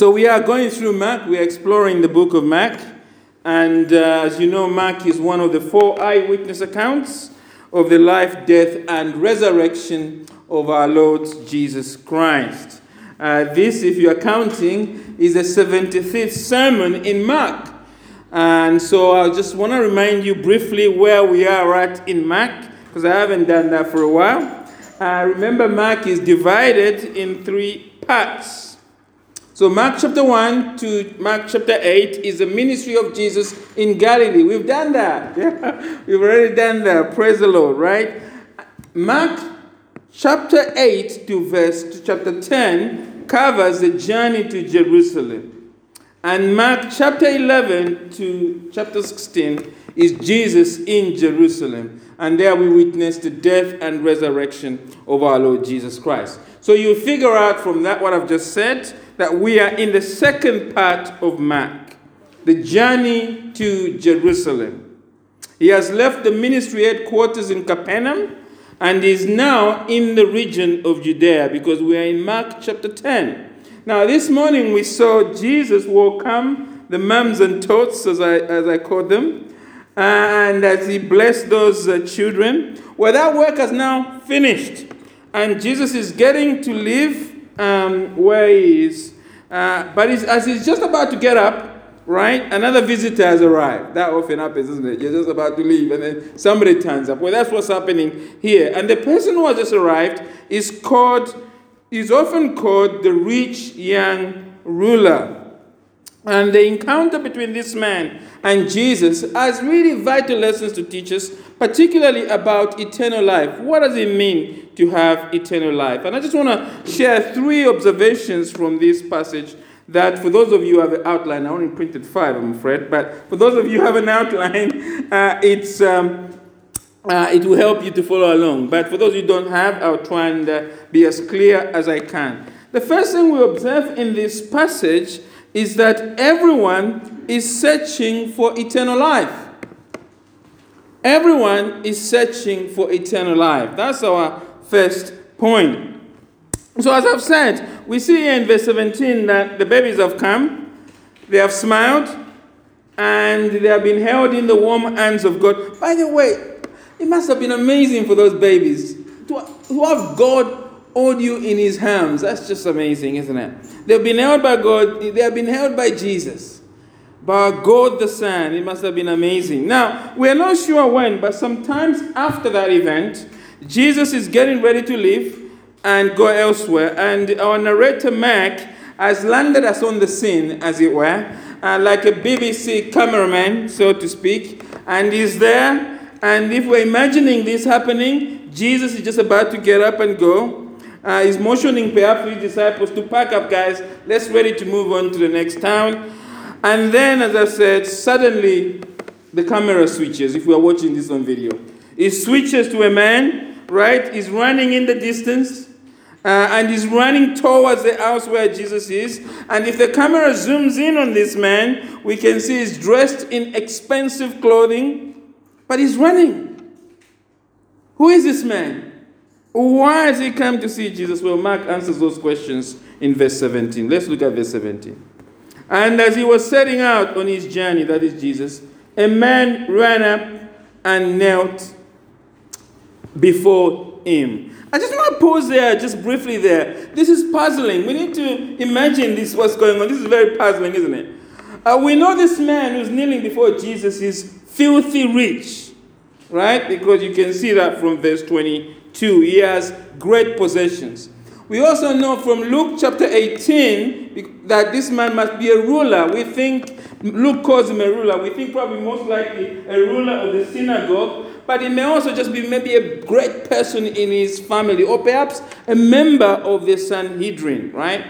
So we are going through Mark, we are exploring the book of Mark. And uh, as you know, Mark is one of the four eyewitness accounts of the life, death, and resurrection of our Lord Jesus Christ. Uh, this, if you are counting, is the 75th sermon in Mark. And so I just want to remind you briefly where we are at in Mark, because I haven't done that for a while. Uh, remember, Mark is divided in three parts. So, Mark chapter 1 to Mark chapter 8 is the ministry of Jesus in Galilee. We've done that. Yeah, we've already done that. Praise the Lord, right? Mark chapter 8 to verse to chapter 10 covers the journey to Jerusalem. And Mark chapter 11 to chapter 16 is Jesus in Jerusalem. And there we witness the death and resurrection of our Lord Jesus Christ. So you figure out from that what I've just said that we are in the second part of Mark, the journey to Jerusalem. He has left the ministry headquarters in Capernaum and is now in the region of Judea because we are in Mark chapter 10. Now, this morning we saw Jesus welcome the mums and tots, as I, as I call them, and as he blessed those uh, children. Well, that work has now finished, and Jesus is getting to leave um, where he is. Uh, but as he's just about to get up, right, another visitor has arrived. That often happens, isn't it? You're just about to leave, and then somebody turns up. Well, that's what's happening here. And the person who has just arrived is called, is often called the rich young ruler. And the encounter between this man and Jesus has really vital lessons to teach us, particularly about eternal life. What does it mean to have eternal life? And I just want to share three observations from this passage that for those of you who have an outline, I only printed five, I'm afraid, but for those of you who have an outline, uh, it's, um, uh, it will help you to follow along. But for those who don't have, I'll try and uh, be as clear as I can. The first thing we observe in this passage is that everyone is searching for eternal life. Everyone is searching for eternal life. That's our first point. So, as I've said, we see here in verse 17 that the babies have come, they have smiled, and they have been held in the warm hands of God. By the way, it must have been amazing for those babies to, have God hold you in his hands. That's just amazing, isn't it? They've been held by God, they have been held by Jesus. By God the Son. It must have been amazing. Now, we're not sure when, but sometimes after that event, Jesus is getting ready to leave and go elsewhere. And our narrator, Mark, has landed us on the scene, as it were, uh, like a BBC cameraman, so to speak, and he's there. And if we're imagining this happening, Jesus is just about to get up and go. Uh, he's motioning perhaps his disciples to pack up, guys. Let's ready to move on to the next town. And then, as I said, suddenly the camera switches. If we are watching this on video, it switches to a man, right? He's running in the distance. Uh, and he's running towards the house where Jesus is. And if the camera zooms in on this man, we can see he's dressed in expensive clothing, but he's running. Who is this man? Why has he come to see Jesus? Well, Mark answers those questions in verse 17. Let's look at verse 17. And as he was setting out on his journey, that is Jesus, a man ran up and knelt before him. I just want to pause there, just briefly there. This is puzzling. We need to imagine this, what's going on. This is very puzzling, isn't it? Uh, we know this man who's kneeling before Jesus is filthy rich, right? Because you can see that from verse 22. He has great possessions. We also know from Luke chapter 18 that this man must be a ruler. We think Luke calls him a ruler. We think probably most likely a ruler of the synagogue, but he may also just be maybe a great person in his family, or perhaps a member of the Sanhedrin, right?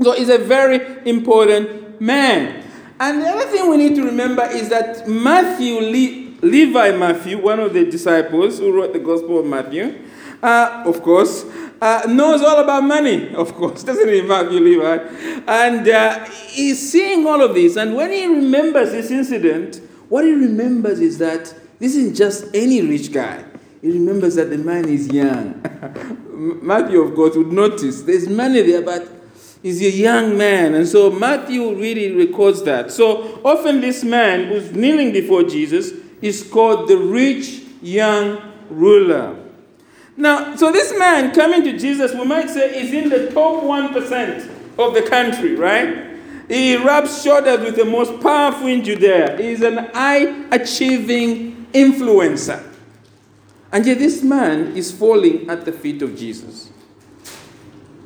So he's a very important man. And the other thing we need to remember is that Matthew Levi Matthew, one of the disciples who wrote the Gospel of Matthew, uh, of course, uh, knows all about money, of course, doesn't he, Matthew Levi? And uh, he's seeing all of this. And when he remembers this incident, what he remembers is that this isn't just any rich guy. He remembers that the man is young. Matthew, of course, would notice there's money there, but He's a young man. And so Matthew really records that. So often this man who's kneeling before Jesus is called the rich young ruler. Now, so this man coming to Jesus, we might say, is in the top 1% of the country, right? He rubs shoulders with the most powerful in Judea. He is an eye achieving influencer. And yet, this man is falling at the feet of Jesus.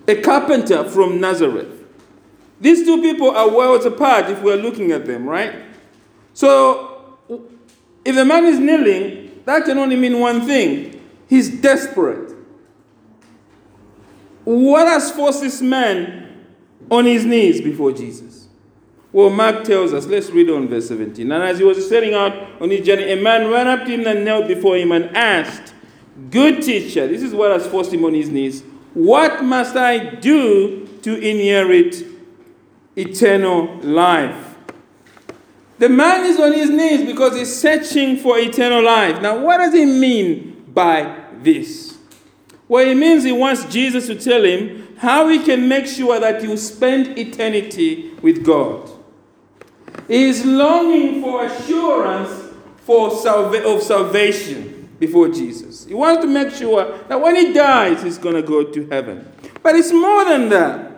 A carpenter from Nazareth. These two people are worlds apart if we're looking at them, right? So, if the man is kneeling, that can only mean one thing he's desperate. What has forced this man on his knees before Jesus? Well, Mark tells us, let's read on verse 17. And as he was setting out on his journey, a man ran up to him and knelt before him and asked, Good teacher, this is what has forced him on his knees. What must I do to inherit eternal life? The man is on his knees because he's searching for eternal life. Now, what does he mean by this? Well, it means he wants Jesus to tell him how he can make sure that you spend eternity with God. He is longing for assurance for salva- of salvation before Jesus. He wants to make sure that when he dies, he's going to go to heaven. But it's more than that.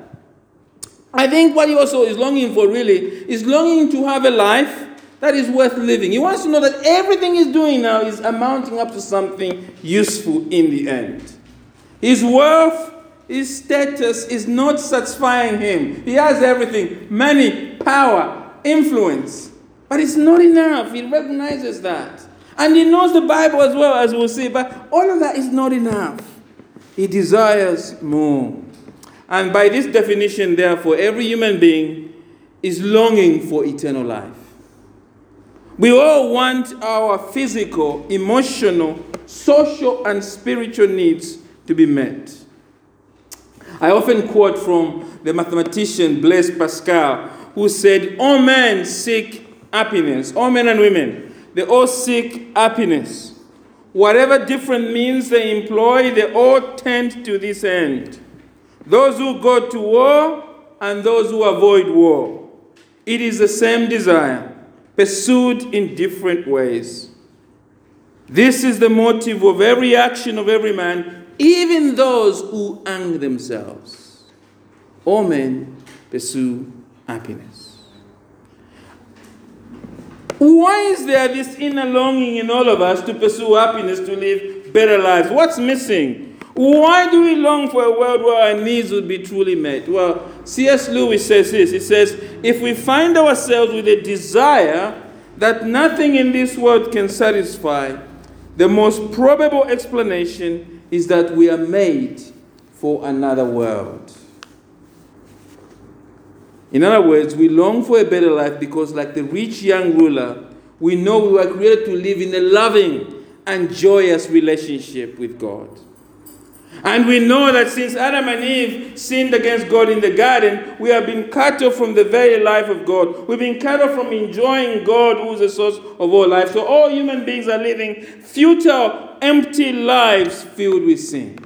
I think what he also is longing for really is longing to have a life that is worth living. He wants to know that everything he's doing now is amounting up to something useful in the end. His wealth, his status is not satisfying him. He has everything money, power, influence. But it's not enough. He recognizes that. And he knows the Bible as well, as we'll see. But all of that is not enough. He desires more. And by this definition, therefore, every human being is longing for eternal life. We all want our physical, emotional, social, and spiritual needs to be met. I often quote from the mathematician Blaise Pascal, who said, All men seek happiness, all men and women, they all seek happiness. Whatever different means they employ, they all tend to this end. Those who go to war and those who avoid war. It is the same desire, pursued in different ways. This is the motive of every action of every man, even those who hang themselves. All men pursue happiness. Why is there this inner longing in all of us to pursue happiness, to live better lives? What's missing? Why do we long for a world where our needs would be truly met? Well, C.S. Lewis says this. He says, if we find ourselves with a desire that nothing in this world can satisfy, the most probable explanation is that we are made for another world. In other words, we long for a better life because, like the rich young ruler, we know we were created to live in a loving and joyous relationship with God. And we know that since Adam and Eve sinned against God in the garden, we have been cut off from the very life of God. We've been cut off from enjoying God, who is the source of all life. So all human beings are living futile, empty lives filled with sin.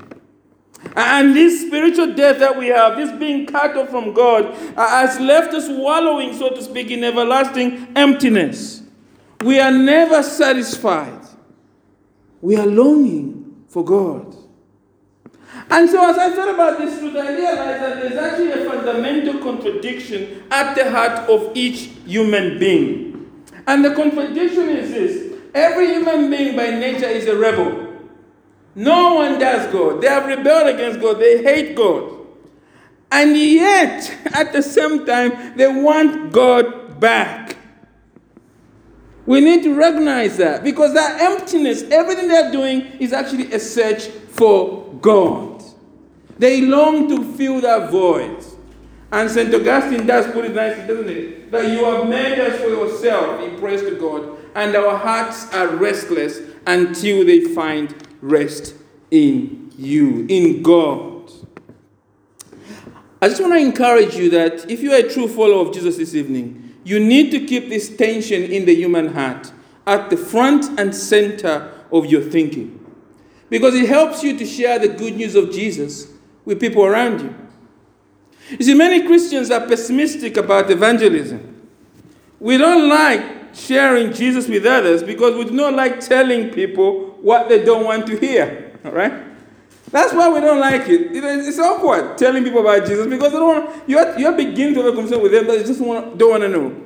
And this spiritual death that we have, this being cut off from God, uh, has left us wallowing, so to speak, in everlasting emptiness. We are never satisfied. We are longing for God. And so, as I thought about this truth, I realized that there's actually a fundamental contradiction at the heart of each human being. And the contradiction is this every human being by nature is a rebel. No one does God. They have rebelled against God, they hate God. And yet, at the same time, they want God back. We need to recognize that because that emptiness, everything they're doing is actually a search for God. They long to fill that void. And St. Augustine does put it nicely, doesn't it? That you have made us for yourself in praise to God, and our hearts are restless until they find rest in you, in God. I just want to encourage you that if you are a true follower of Jesus this evening, you need to keep this tension in the human heart at the front and center of your thinking. Because it helps you to share the good news of Jesus with people around you. You see, many Christians are pessimistic about evangelism. We don't like sharing Jesus with others because we do not like telling people what they don't want to hear. All right? That's why we don't like it. It's awkward telling people about Jesus because they don't want, you're, you're beginning to have a conversation with them, but they just want, don't want to know.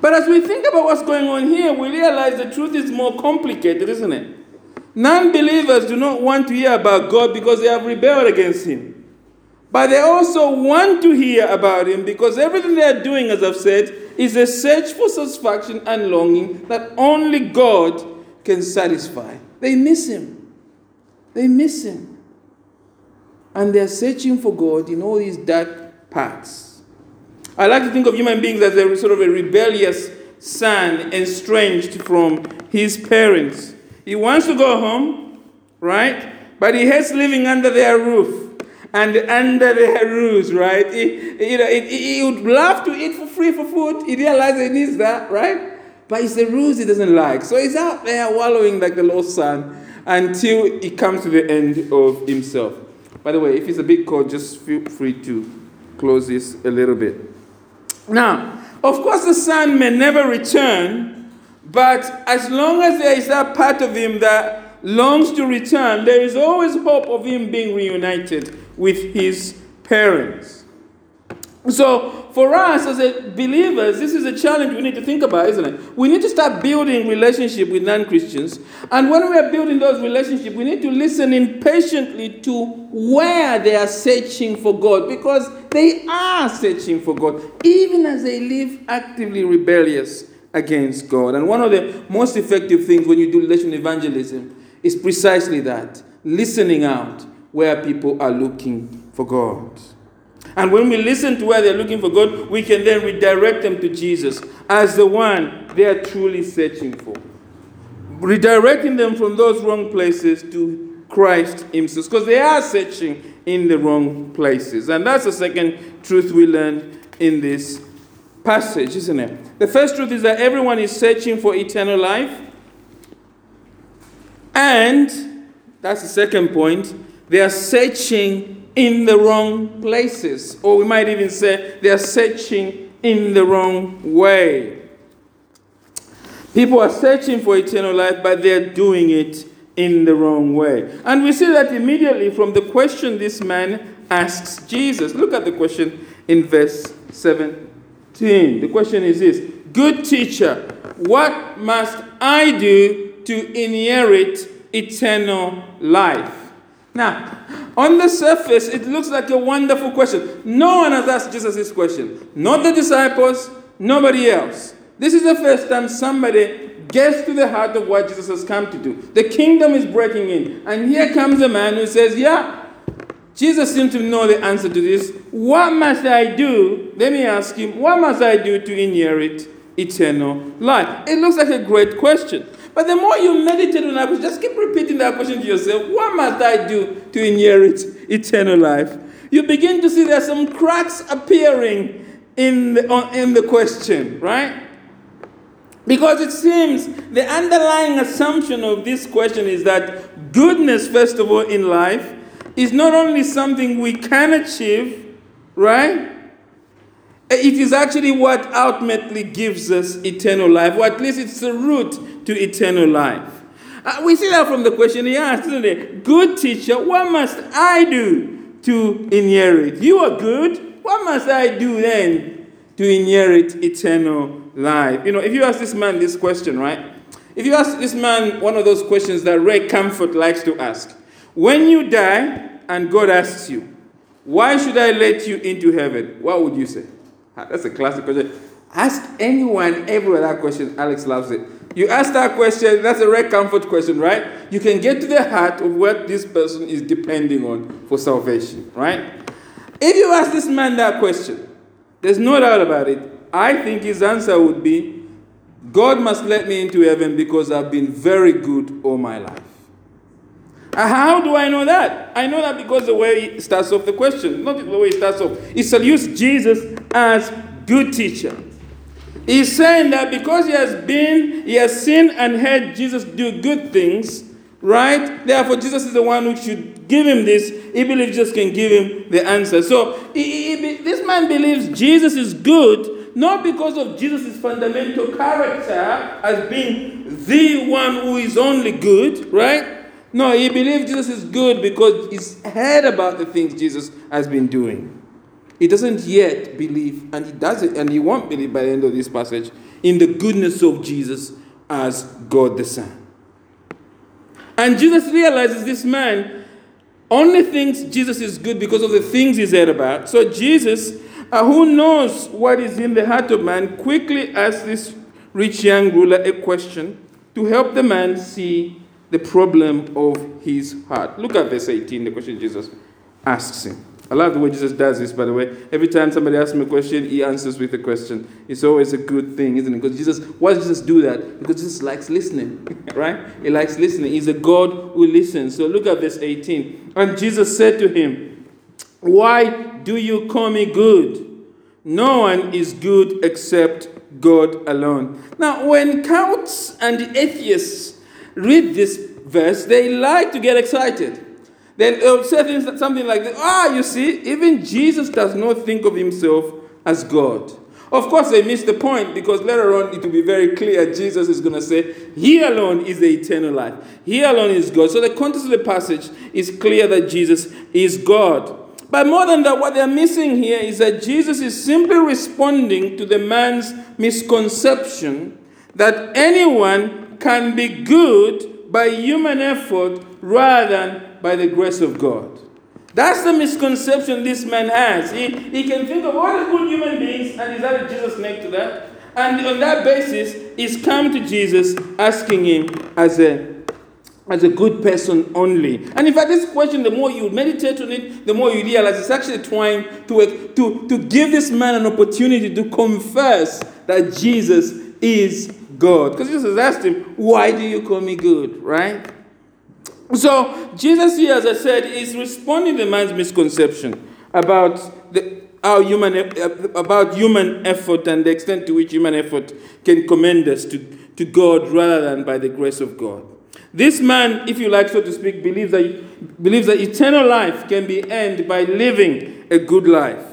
But as we think about what's going on here, we realize the truth is more complicated, isn't it? Non believers do not want to hear about God because they have rebelled against Him. But they also want to hear about Him because everything they are doing, as I've said, is a search for satisfaction and longing that only God can satisfy. They miss Him. They miss Him. And they're searching for God in all these dark paths. I like to think of human beings as a sort of a rebellious son estranged from his parents. He wants to go home, right? But he hates living under their roof and under their rules, right? He, you know, he, he would love to eat for free for food. He realizes he needs that, right? But it's the rules he doesn't like. So he's out there wallowing like the lost son until he comes to the end of himself. By the way, if it's a big call, just feel free to close this a little bit. Now, of course, the son may never return, but as long as there is that part of him that longs to return, there is always hope of him being reunited with his parents. So, for us as believers, this is a challenge we need to think about, isn't it? We need to start building relationship with non-Christians, and when we are building those relationships, we need to listen in patiently to where they are searching for God, because they are searching for God, even as they live actively rebellious against God. And one of the most effective things when you do relation evangelism is precisely that: listening out where people are looking for God. And when we listen to where they're looking for God, we can then redirect them to Jesus as the one they are truly searching for. Redirecting them from those wrong places to Christ Himself, because they are searching in the wrong places. And that's the second truth we learned in this passage, isn't it? The first truth is that everyone is searching for eternal life. And that's the second point they are searching in the wrong places. Or we might even say they are searching in the wrong way. People are searching for eternal life, but they're doing it in the wrong way. And we see that immediately from the question this man asks Jesus. Look at the question in verse 17. The question is this Good teacher, what must I do to inherit eternal life? Now, on the surface, it looks like a wonderful question. No one has asked Jesus this question. Not the disciples, nobody else. This is the first time somebody gets to the heart of what Jesus has come to do. The kingdom is breaking in. And here comes a man who says, Yeah, Jesus seems to know the answer to this. What must I do? Let me ask him, What must I do to inherit eternal life? It looks like a great question. But the more you meditate on that question, just keep repeating that question to yourself what must I do to inherit eternal life? You begin to see there's some cracks appearing in the, in the question, right? Because it seems the underlying assumption of this question is that goodness, first of all, in life, is not only something we can achieve, right? It is actually what ultimately gives us eternal life, or at least it's the route to eternal life. Uh, we see that from the question he asked, isn't it? Good teacher, what must I do to inherit? You are good. What must I do then to inherit eternal life? You know, if you ask this man this question, right? If you ask this man one of those questions that Ray Comfort likes to ask, when you die and God asks you, why should I let you into heaven? What would you say? Ah, that's a classic question. Ask anyone everywhere that question. Alex loves it. You ask that question, that's a Ray Comfort question, right? You can get to the heart of what this person is depending on for salvation, right? If you ask this man that question, there's no doubt about it. I think his answer would be God must let me into heaven because I've been very good all my life. Uh, how do I know that? I know that because the way he starts off the question, not the way he starts off. He salutes Jesus as good teacher. He's saying that because he has been, he has seen and heard Jesus do good things, right? Therefore, Jesus is the one who should give him this. He believes Jesus can give him the answer. So he, he, this man believes Jesus is good, not because of Jesus' fundamental character as being the one who is only good, right? No, he believes Jesus is good because he's heard about the things Jesus has been doing. He doesn't yet believe, and he doesn't, and he won't believe by the end of this passage, in the goodness of Jesus as God the Son. And Jesus realizes this man only thinks Jesus is good because of the things he's heard about. So Jesus, uh, who knows what is in the heart of man, quickly asks this rich young ruler a question to help the man see the problem of his heart. Look at verse 18, the question Jesus asks him. I love the way Jesus does this, by the way. Every time somebody asks him a question, he answers with a question. It's always a good thing, isn't it? Because Jesus, why does Jesus do that? Because Jesus likes listening, right? He likes listening. He's a God who listens. So look at verse 18. And Jesus said to him, Why do you call me good? No one is good except God alone. Now, when counts and atheists read this verse, they like to get excited. Then they'll say something like, ah, you see, even Jesus does not think of himself as God. Of course, they miss the point because later on it will be very clear Jesus is going to say, He alone is the eternal life. He alone is God. So the context of the passage is clear that Jesus is God. But more than that, what they're missing here is that Jesus is simply responding to the man's misconception that anyone can be good by human effort rather than by the grace of God. That's the misconception this man has. He, he can think of all the good human beings and he's added Jesus next to that. And on that basis, he's come to Jesus asking him as a as a good person only. And in fact, this question, the more you meditate on it, the more you realize it's actually trying to, to, to give this man an opportunity to confess that Jesus is God. Because Jesus asked him, Why do you call me good? Right? So Jesus here, as I said, is responding to the man's misconception about the, how human about human effort and the extent to which human effort can commend us to, to God rather than by the grace of God. This man, if you like so to speak, believes that, believes that eternal life can be earned by living a good life.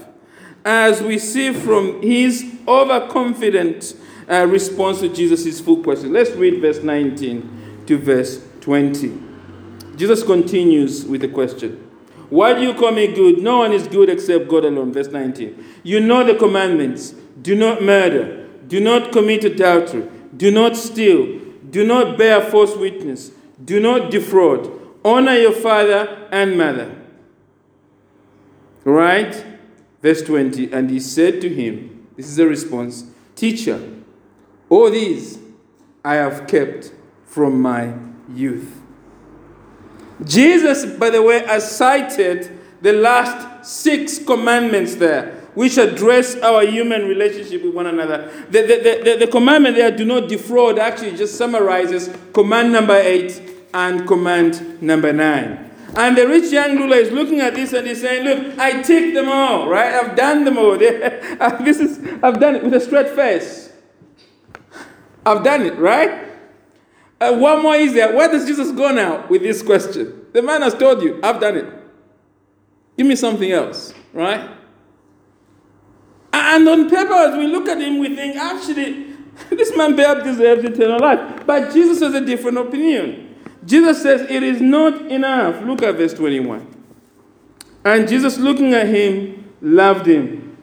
As we see from his overconfident uh, response to Jesus' full question. Let's read verse 19 to verse 20. Jesus continues with the question Why do you call me good? No one is good except God alone. Verse 19. You know the commandments do not murder, do not commit adultery, do not steal, do not bear false witness, do not defraud, honor your father and mother. Right? Verse 20. And he said to him, This is the response Teacher, all these I have kept from my youth. Jesus, by the way, has cited the last six commandments there, which address our human relationship with one another. The, the, the, the, commandment there, do not defraud, actually just summarizes command number eight and command number nine. And the rich young ruler is looking at this and he's saying, Look, I ticked them all, right? I've done them all. this is, I've done it with a straight face. I've done it, right? Uh, one more is there. Where does Jesus go now with this question? The man has told you, I've done it. Give me something else, right? And on paper, as we look at him, we think, actually, this man perhaps deserves eternal life. But Jesus has a different opinion. Jesus says, It is not enough. Look at verse 21. And Jesus, looking at him, loved him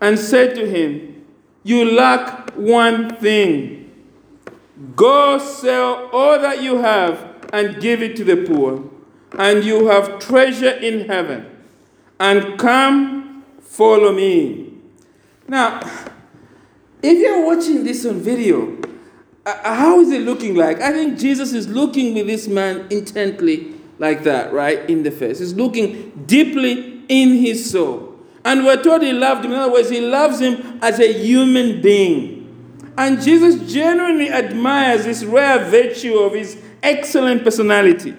and said to him, You lack one thing. Go sell all that you have and give it to the poor, and you have treasure in heaven. And come, follow me. Now, if you're watching this on video, uh, how is it looking like? I think Jesus is looking with this man intently, like that, right? In the face. He's looking deeply in his soul. And we're told he loved him. In other words, he loves him as a human being. And Jesus genuinely admires this rare virtue of his excellent personality.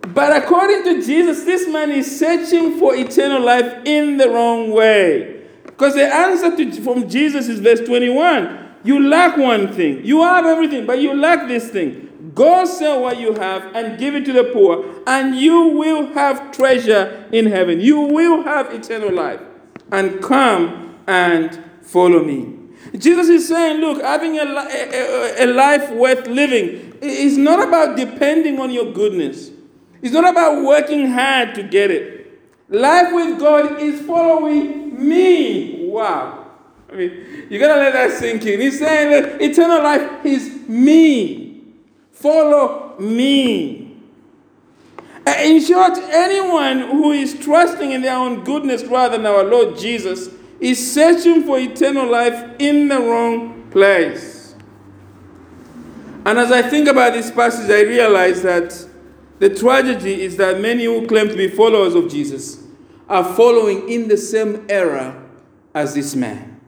But according to Jesus, this man is searching for eternal life in the wrong way. Because the answer to, from Jesus is verse 21 You lack one thing. You have everything, but you lack this thing. Go sell what you have and give it to the poor, and you will have treasure in heaven. You will have eternal life. And come and follow me. Jesus is saying, look, having a, a, a life worth living is not about depending on your goodness. It's not about working hard to get it. Life with God is following me. Wow. I mean, you gotta let that sink in. He's saying that eternal life is me. Follow me. In short, anyone who is trusting in their own goodness rather than our Lord Jesus is searching for eternal life in the wrong place. And as I think about this passage, I realize that the tragedy is that many who claim to be followers of Jesus are following in the same error as this man.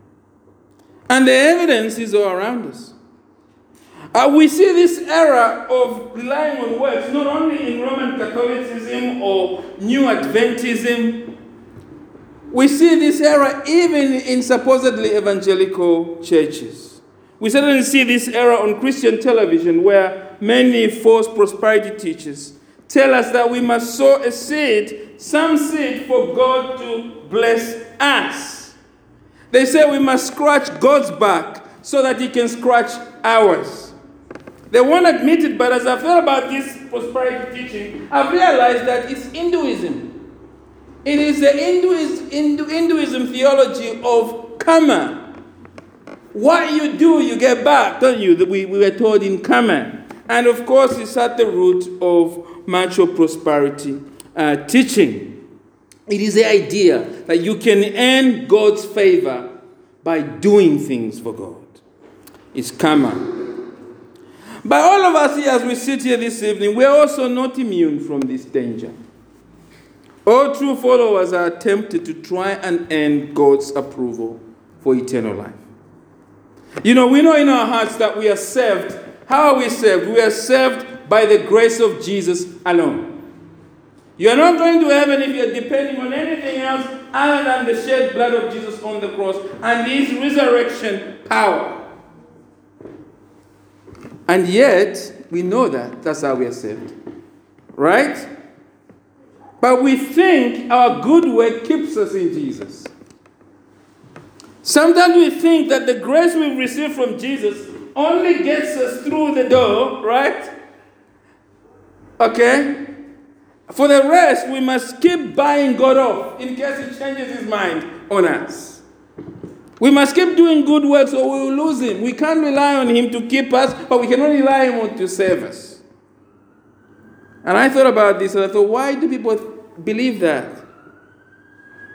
And the evidence is all around us. Uh, we see this era of relying on works not only in Roman Catholicism or New Adventism. We see this error even in supposedly evangelical churches. We certainly see this error on Christian television where many false prosperity teachers tell us that we must sow a seed, some seed for God to bless us. They say we must scratch God's back so that He can scratch ours. They won't admit it, but as I've thought about this prosperity teaching, I've realized that it's Hinduism. It is the Hinduism, Hindu, Hinduism theology of karma. What you do, you get back, don't you? We, we were told in karma. And of course, it's at the root of of prosperity uh, teaching. It is the idea that you can earn God's favor by doing things for God. It's karma. But all of us here, as we sit here this evening, we are also not immune from this danger. All true followers are tempted to try and earn God's approval for eternal life. You know, we know in our hearts that we are saved. How are we saved? We are saved by the grace of Jesus alone. You are not going to heaven if you are depending on anything else other than the shed blood of Jesus on the cross and his resurrection power. And yet, we know that. That's how we are saved. Right? But we think our good work keeps us in Jesus. Sometimes we think that the grace we receive from Jesus only gets us through the door, right? Okay? For the rest, we must keep buying God off in case He changes His mind on us. We must keep doing good works or we will lose Him. We can't rely on Him to keep us, but we cannot rely on Him to save us. And I thought about this and I thought, why do people believe that?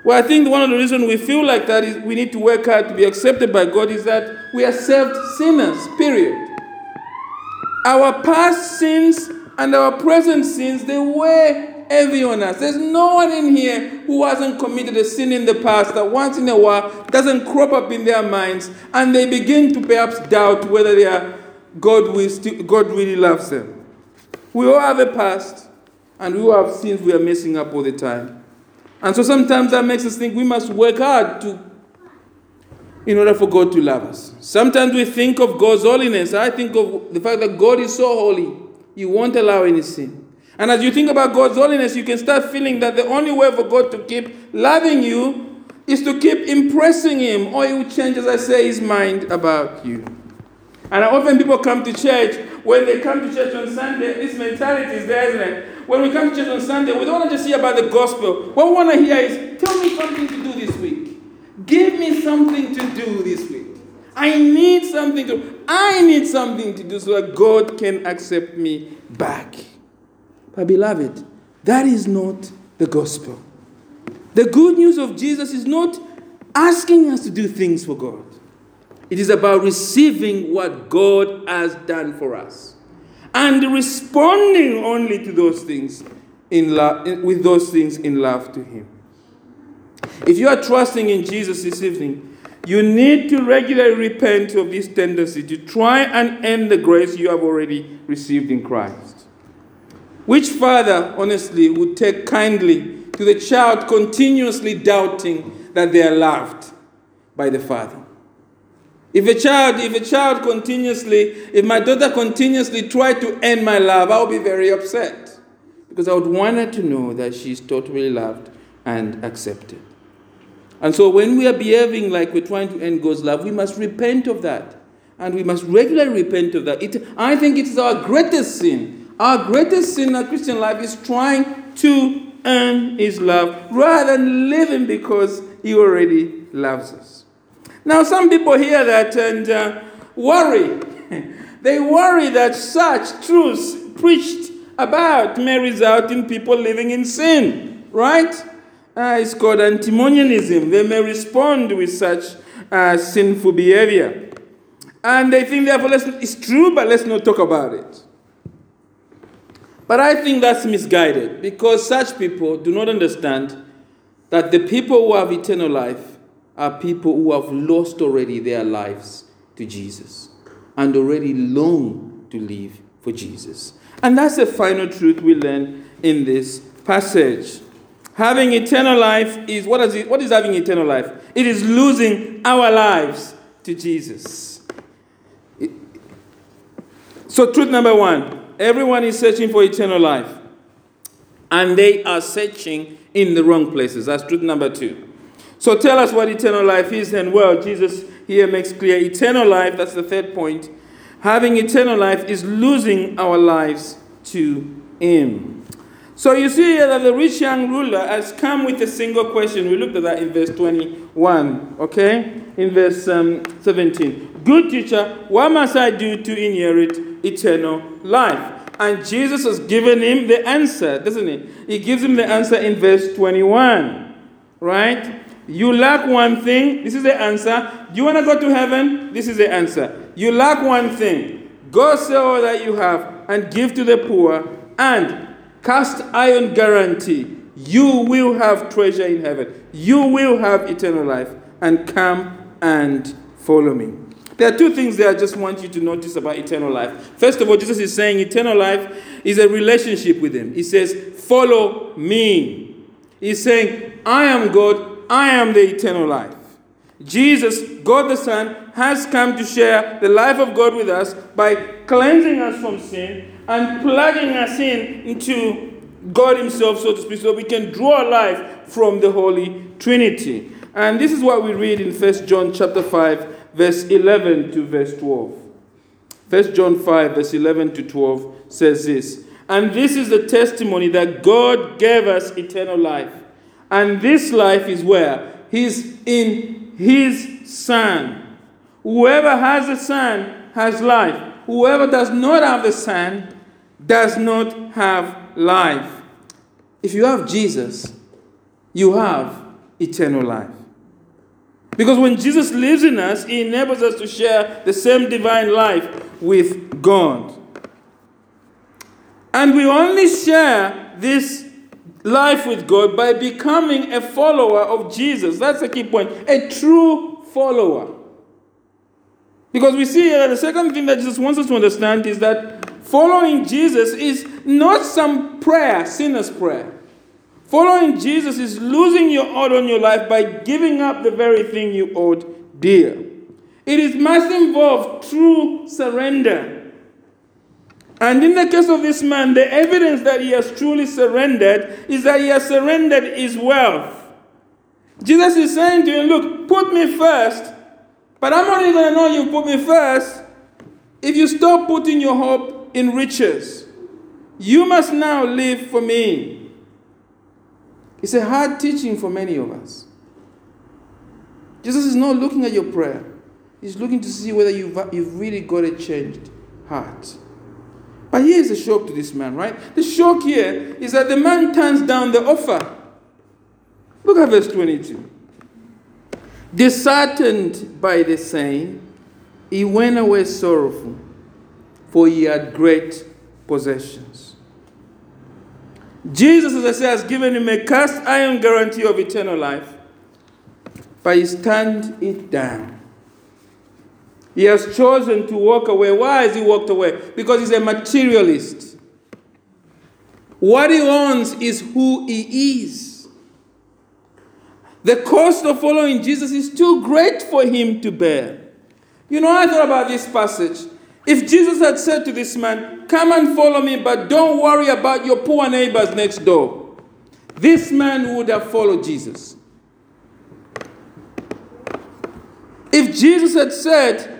Well, I think one of the reasons we feel like that is we need to work hard to be accepted by God is that we are saved sinners, period. Our past sins and our present sins, they weigh heavy on us. There's no one in here who hasn't committed a sin in the past that once in a while doesn't crop up in their minds and they begin to perhaps doubt whether they are God, will still, God really loves them. We all have a past and we all have sins we are messing up all the time. And so sometimes that makes us think we must work hard to in order for God to love us. Sometimes we think of God's holiness. I think of the fact that God is so holy, He won't allow any sin. And as you think about God's holiness, you can start feeling that the only way for God to keep loving you is to keep impressing Him, or He will change, as I say, His mind about you. And often people come to church, when they come to church on Sunday, this mentality is there, isn't it? When we come to church on Sunday, we don't want to just hear about the gospel. What we want to hear is, tell me something to do this week. Give me something to do this week. I need something to I need something to do so that God can accept me back. But beloved, that is not the gospel. The good news of Jesus is not asking us to do things for God. It is about receiving what God has done for us and responding only to those things in love, with those things in love to Him. If you are trusting in Jesus this evening, you need to regularly repent of this tendency to try and end the grace you have already received in Christ. Which father, honestly, would take kindly to the child continuously doubting that they are loved by the father? If a child, if a child continuously, if my daughter continuously tried to end my love, I would be very upset. Because I would want her to know that she's totally loved and accepted. And so when we are behaving like we're trying to end God's love, we must repent of that. And we must regularly repent of that. It, I think it is our greatest sin. Our greatest sin in our Christian life is trying to earn His love rather than living because He already loves us. Now, some people hear that and uh, worry. they worry that such truths preached about may result in people living in sin, right? Uh, it's called antinomianism. They may respond with such uh, sinful behavior. And they think, therefore, it's true, but let's not talk about it. But I think that's misguided because such people do not understand that the people who have eternal life are people who have lost already their lives to Jesus and already long to live for Jesus. And that's the final truth we learn in this passage. Having eternal life is what is, it, what is having eternal life? It is losing our lives to Jesus. So, truth number one everyone is searching for eternal life, and they are searching in the wrong places. That's truth number two. So, tell us what eternal life is, and well, Jesus here makes clear eternal life, that's the third point. Having eternal life is losing our lives to Him. So you see here that the rich young ruler has come with a single question. We looked at that in verse 21, okay? In verse um, 17. Good teacher, what must I do to inherit eternal life? And Jesus has given him the answer, doesn't he? He gives him the answer in verse 21, right? You lack one thing. This is the answer. Do you want to go to heaven? This is the answer. You lack one thing. Go sell all that you have and give to the poor, and cast iron guarantee you will have treasure in heaven. You will have eternal life. And come and follow me. There are two things that I just want you to notice about eternal life. First of all, Jesus is saying eternal life is a relationship with Him. He says, Follow me. He's saying, I am God, I am the eternal life. Jesus, God the Son, has come to share the life of God with us by cleansing us from sin and plugging us in into God Himself, so to speak, so we can draw our life from the Holy Trinity. And this is what we read in 1 John chapter 5, verse 11 to verse 12. 1 John 5, verse 11 to 12 says this. And this is the testimony that God gave us eternal life. And this life is where? He's in His Son. Whoever has the Son has life. Whoever does not have the Son does not have life. If you have Jesus, you have eternal life. Because when Jesus lives in us, he enables us to share the same divine life with God. And we only share this life with God by becoming a follower of Jesus. That's the key point. A true follower. Because we see here the second thing that Jesus wants us to understand is that following Jesus is not some prayer, sinner's prayer. Following Jesus is losing your hold on your life by giving up the very thing you owed dear. It is must involve true surrender. And in the case of this man, the evidence that he has truly surrendered is that he has surrendered his wealth. Jesus is saying to him, Look, put me first, but I'm only going to know you put me first if you stop putting your hope in riches. You must now live for me. It's a hard teaching for many of us. Jesus is not looking at your prayer, He's looking to see whether you've, you've really got a changed heart. But here's a shock to this man, right? The shock here is that the man turns down the offer. Look at verse 22. Disheartened by the saying, he went away sorrowful, for he had great possessions. Jesus, as I say, has given him a cast iron guarantee of eternal life, but he turned it down. He has chosen to walk away. Why has he walked away? Because he's a materialist. What he owns is who he is. The cost of following Jesus is too great for him to bear. You know, I thought about this passage. If Jesus had said to this man, Come and follow me, but don't worry about your poor neighbors next door, this man would have followed Jesus. If Jesus had said,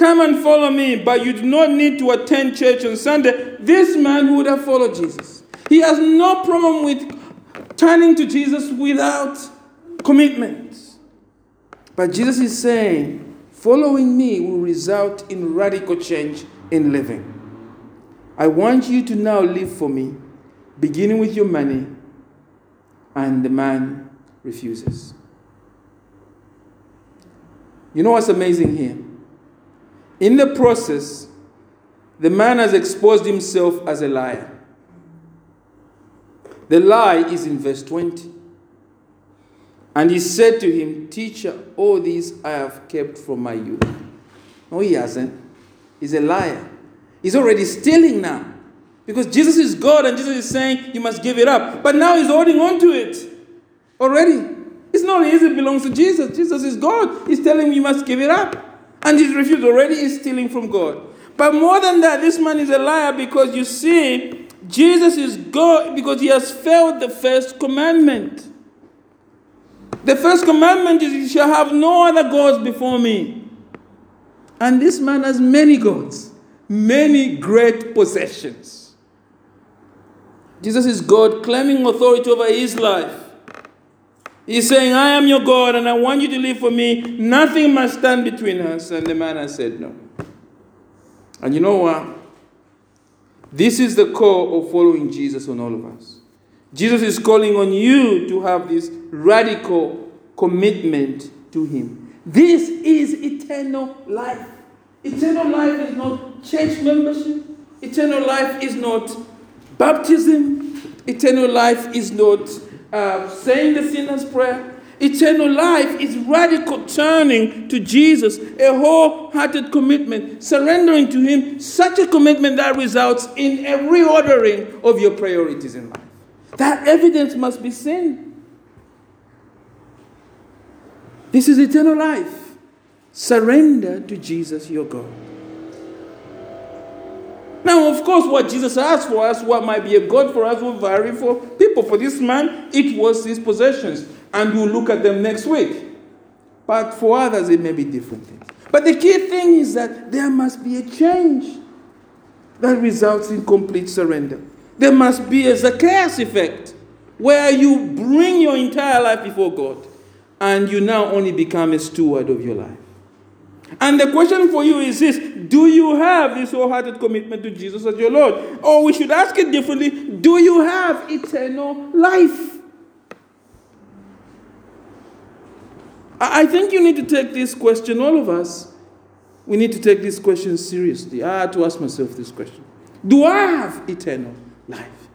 Come and follow me, but you do not need to attend church on Sunday, this man would have followed Jesus. He has no problem with turning to Jesus without commitment. But Jesus is saying, following me will result in radical change in living. I want you to now live for me, beginning with your money. And the man refuses. You know what's amazing here? In the process, the man has exposed himself as a liar. The lie is in verse 20. And he said to him, Teacher, all these I have kept from my youth. No, he hasn't. He's a liar. He's already stealing now. Because Jesus is God and Jesus is saying you must give it up. But now he's holding on to it already. It's not his, it belongs to Jesus. Jesus is God. He's telling him you must give it up. And he's refused already, he's stealing from God. But more than that, this man is a liar because you see, Jesus is God because he has failed the first commandment. The first commandment is, You shall have no other gods before me. And this man has many gods, many great possessions. Jesus is God claiming authority over his life. He's saying, I am your God and I want you to live for me. Nothing must stand between us. And the man said no. And you know what? This is the core of following Jesus on all of us. Jesus is calling on you to have this radical commitment to Him. This is eternal life. Eternal life is not church membership, eternal life is not baptism, eternal life is not uh, saying the sinner's prayer. Eternal life is radical turning to Jesus, a wholehearted commitment, surrendering to Him, such a commitment that results in a reordering of your priorities in life. That evidence must be seen. This is eternal life. Surrender to Jesus, your God. Now, of course, what Jesus asked for us, what might be a God for us, will vary for people. For this man, it was his possessions. And we'll look at them next week. But for others, it may be different things. But the key thing is that there must be a change that results in complete surrender. There must be a Zacchaeus effect where you bring your entire life before God and you now only become a steward of your life. And the question for you is this Do you have this wholehearted commitment to Jesus as your Lord? Or we should ask it differently Do you have eternal life? I think you need to take this question, all of us, we need to take this question seriously. I had to ask myself this question Do I have eternal life?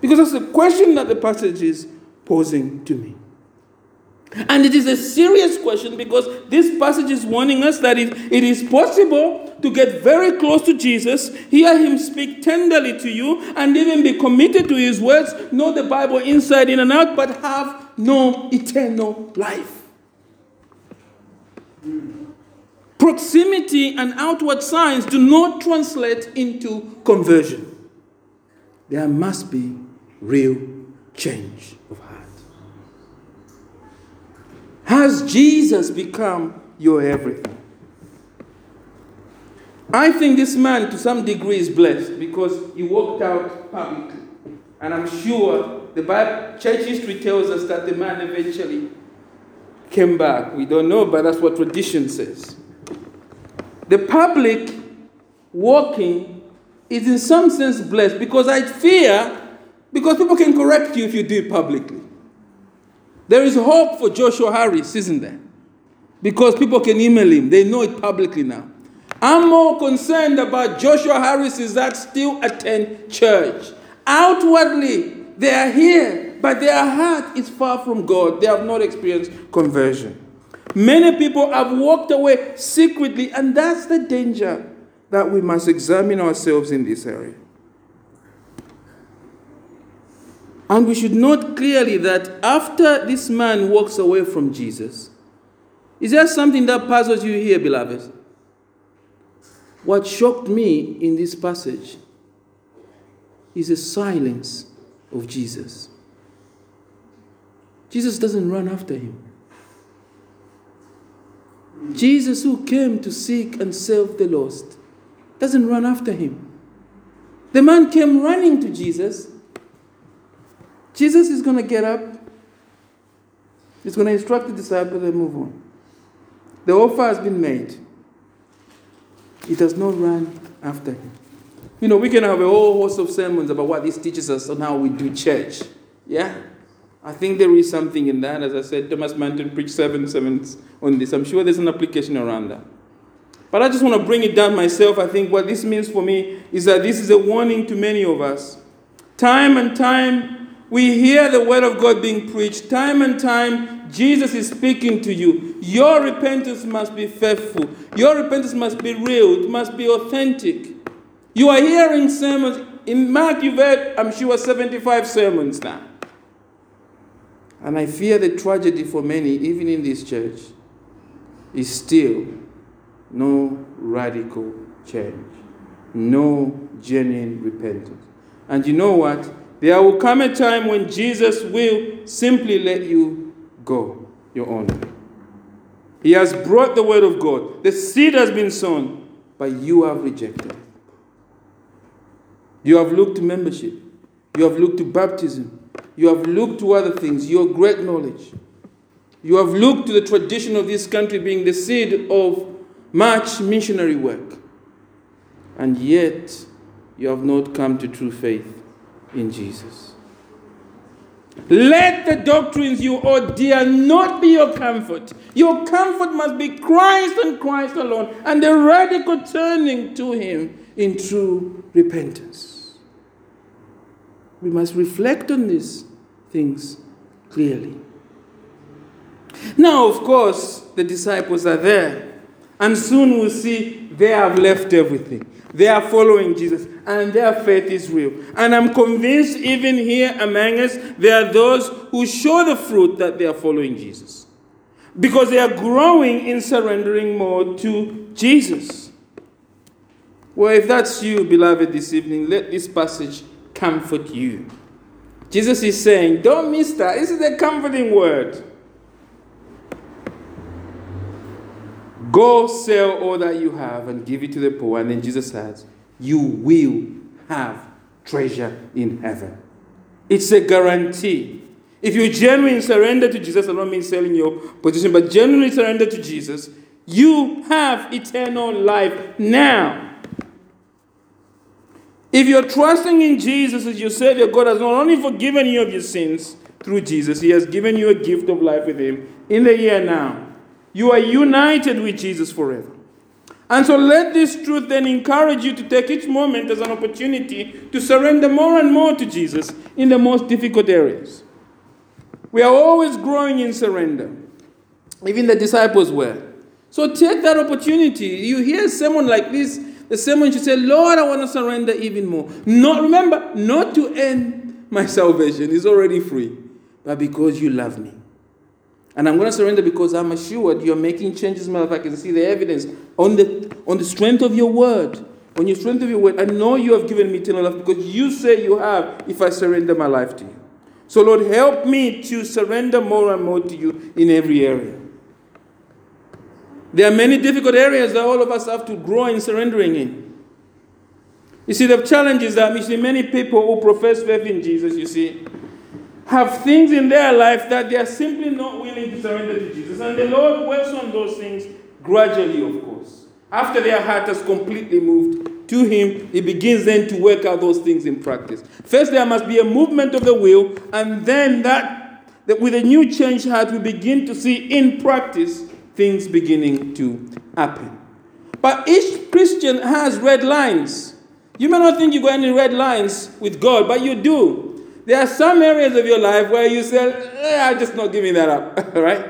Because that's the question that the passage is posing to me. And it is a serious question because this passage is warning us that it, it is possible to get very close to Jesus, hear him speak tenderly to you, and even be committed to his words, know the Bible inside in and out, but have no eternal life. Proximity and outward signs do not translate into conversion. There must be real change of heart. Has Jesus become your everything? I think this man, to some degree, is blessed because he walked out publicly. And I'm sure the Bible, church history tells us that the man eventually came back. We don't know, but that's what tradition says. The public walking is in some sense blessed because I fear because people can correct you if you do it publicly. There is hope for Joshua Harris, isn't there? Because people can email him, they know it publicly now. I'm more concerned about Joshua Harris is that still attend church. Outwardly, they are here, but their heart is far from God. They have not experienced conversion. Many people have walked away secretly, and that's the danger that we must examine ourselves in this area. And we should note clearly that after this man walks away from Jesus, is there something that puzzles you here, beloved? What shocked me in this passage is the silence of Jesus. Jesus doesn't run after him. Jesus, who came to seek and save the lost, doesn't run after him. The man came running to Jesus. Jesus is going to get up. He's going to instruct the disciples and move on. The offer has been made. He does not run after him. You know, we can have a whole host of sermons about what this teaches us on how we do church. Yeah? I think there is something in that. As I said, Thomas Manton preached seven sermons on this. I'm sure there's an application around that. But I just want to bring it down myself. I think what this means for me is that this is a warning to many of us. Time and time, we hear the word of God being preached. Time and time, Jesus is speaking to you. Your repentance must be faithful. Your repentance must be real. It must be authentic. You are hearing sermons. In Mark, you've heard, I'm sure, 75 sermons now. And I fear the tragedy for many, even in this church, is still no radical change, no genuine repentance. And you know what? There will come a time when Jesus will simply let you go your own way. He has brought the word of God. The seed has been sown, but you have rejected. You have looked to membership. You have looked to baptism. You have looked to other things, your great knowledge. You have looked to the tradition of this country being the seed of much missionary work. And yet, you have not come to true faith in Jesus. Let the doctrines you hold dear not be your comfort. Your comfort must be Christ and Christ alone, and the radical turning to Him in true repentance. We must reflect on these things clearly. Now, of course, the disciples are there, and soon we'll see they have left everything. They are following Jesus, and their faith is real. And I'm convinced, even here among us, there are those who show the fruit that they are following Jesus because they are growing in surrendering more to Jesus. Well, if that's you, beloved, this evening, let this passage comfort you. Jesus is saying, don't miss that. This is a comforting word. Go sell all that you have and give it to the poor. And then Jesus says, You will have treasure in heaven. It's a guarantee. If you genuinely surrender to Jesus, I don't mean selling your position, but genuinely surrender to Jesus, you have eternal life now. If you're trusting in Jesus as your Savior, God has not only forgiven you of your sins through Jesus, He has given you a gift of life with Him in the year now. You are united with Jesus forever. And so let this truth then encourage you to take each moment as an opportunity to surrender more and more to Jesus in the most difficult areas. We are always growing in surrender. Even the disciples were. So take that opportunity. You hear someone like this the one should say, Lord, I want to surrender even more. Not remember, not to end my salvation, it's already free, but because you love me. And I'm going to surrender because I'm assured you're making changes life. I can see the evidence on the, on the strength of your word. On your strength of your word, I know you have given me eternal life because you say you have if I surrender my life to you. So, Lord, help me to surrender more and more to you in every area. There are many difficult areas that all of us have to grow in surrendering in. You see, the challenge is that you see many people who profess faith in Jesus, you see, have things in their life that they are simply not willing to surrender to Jesus. And the Lord works on those things gradually, of course. After their heart has completely moved to Him, He begins then to work out those things in practice. First, there must be a movement of the will, and then that, that with a new changed heart, we begin to see in practice things beginning to happen. But each Christian has red lines. You may not think you've got any red lines with God, but you do. There are some areas of your life where you say, eh, I'm just not giving that up, right?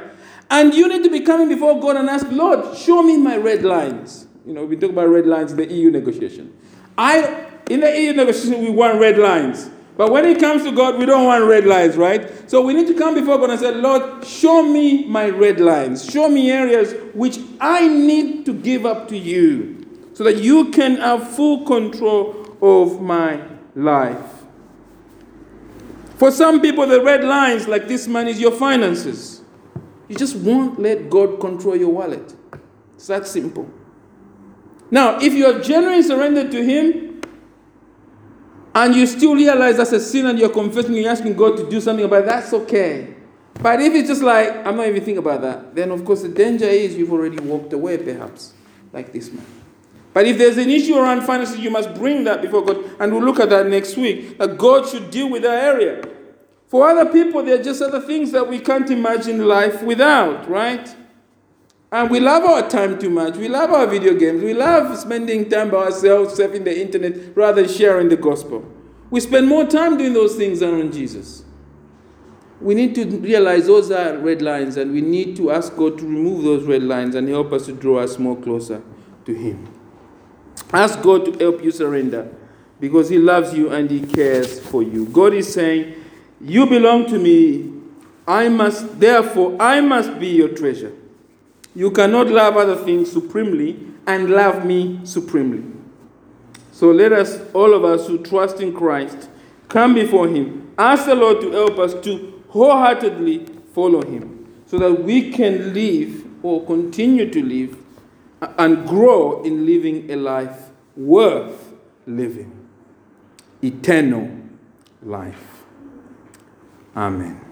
And you need to be coming before God and ask, Lord, show me my red lines. You know, we talk about red lines in the EU negotiation. I, in the EU negotiation, we want red lines. But when it comes to God, we don't want red lines, right? So we need to come before God and say, Lord, show me my red lines. Show me areas which I need to give up to you. so that you can have full control of my life. For some people, the red lines, like this man, is your finances. You just won't let God control your wallet. It's that simple. Now, if you are genuinely surrendered to Him and you still realize that's a sin and you're confessing, you're asking God to do something about it, that's okay. But if it's just like, I'm not even thinking about that, then of course the danger is you've already walked away, perhaps, like this man. But if there's an issue around finances, you must bring that before God. And we'll look at that next week. That God should deal with that area. For other people, there are just other things that we can't imagine life without, right? And we love our time too much. We love our video games. We love spending time by ourselves surfing the internet rather than sharing the gospel. We spend more time doing those things than on Jesus. We need to realize those are red lines and we need to ask God to remove those red lines and help us to draw us more closer to Him. Ask God to help you surrender because He loves you and He cares for you. God is saying, You belong to me. I must, therefore, I must be your treasure. You cannot love other things supremely and love me supremely. So let us, all of us who trust in Christ, come before Him. Ask the Lord to help us to wholeheartedly follow Him so that we can live or continue to live and grow in living a life worth living. Eternal life. Amen.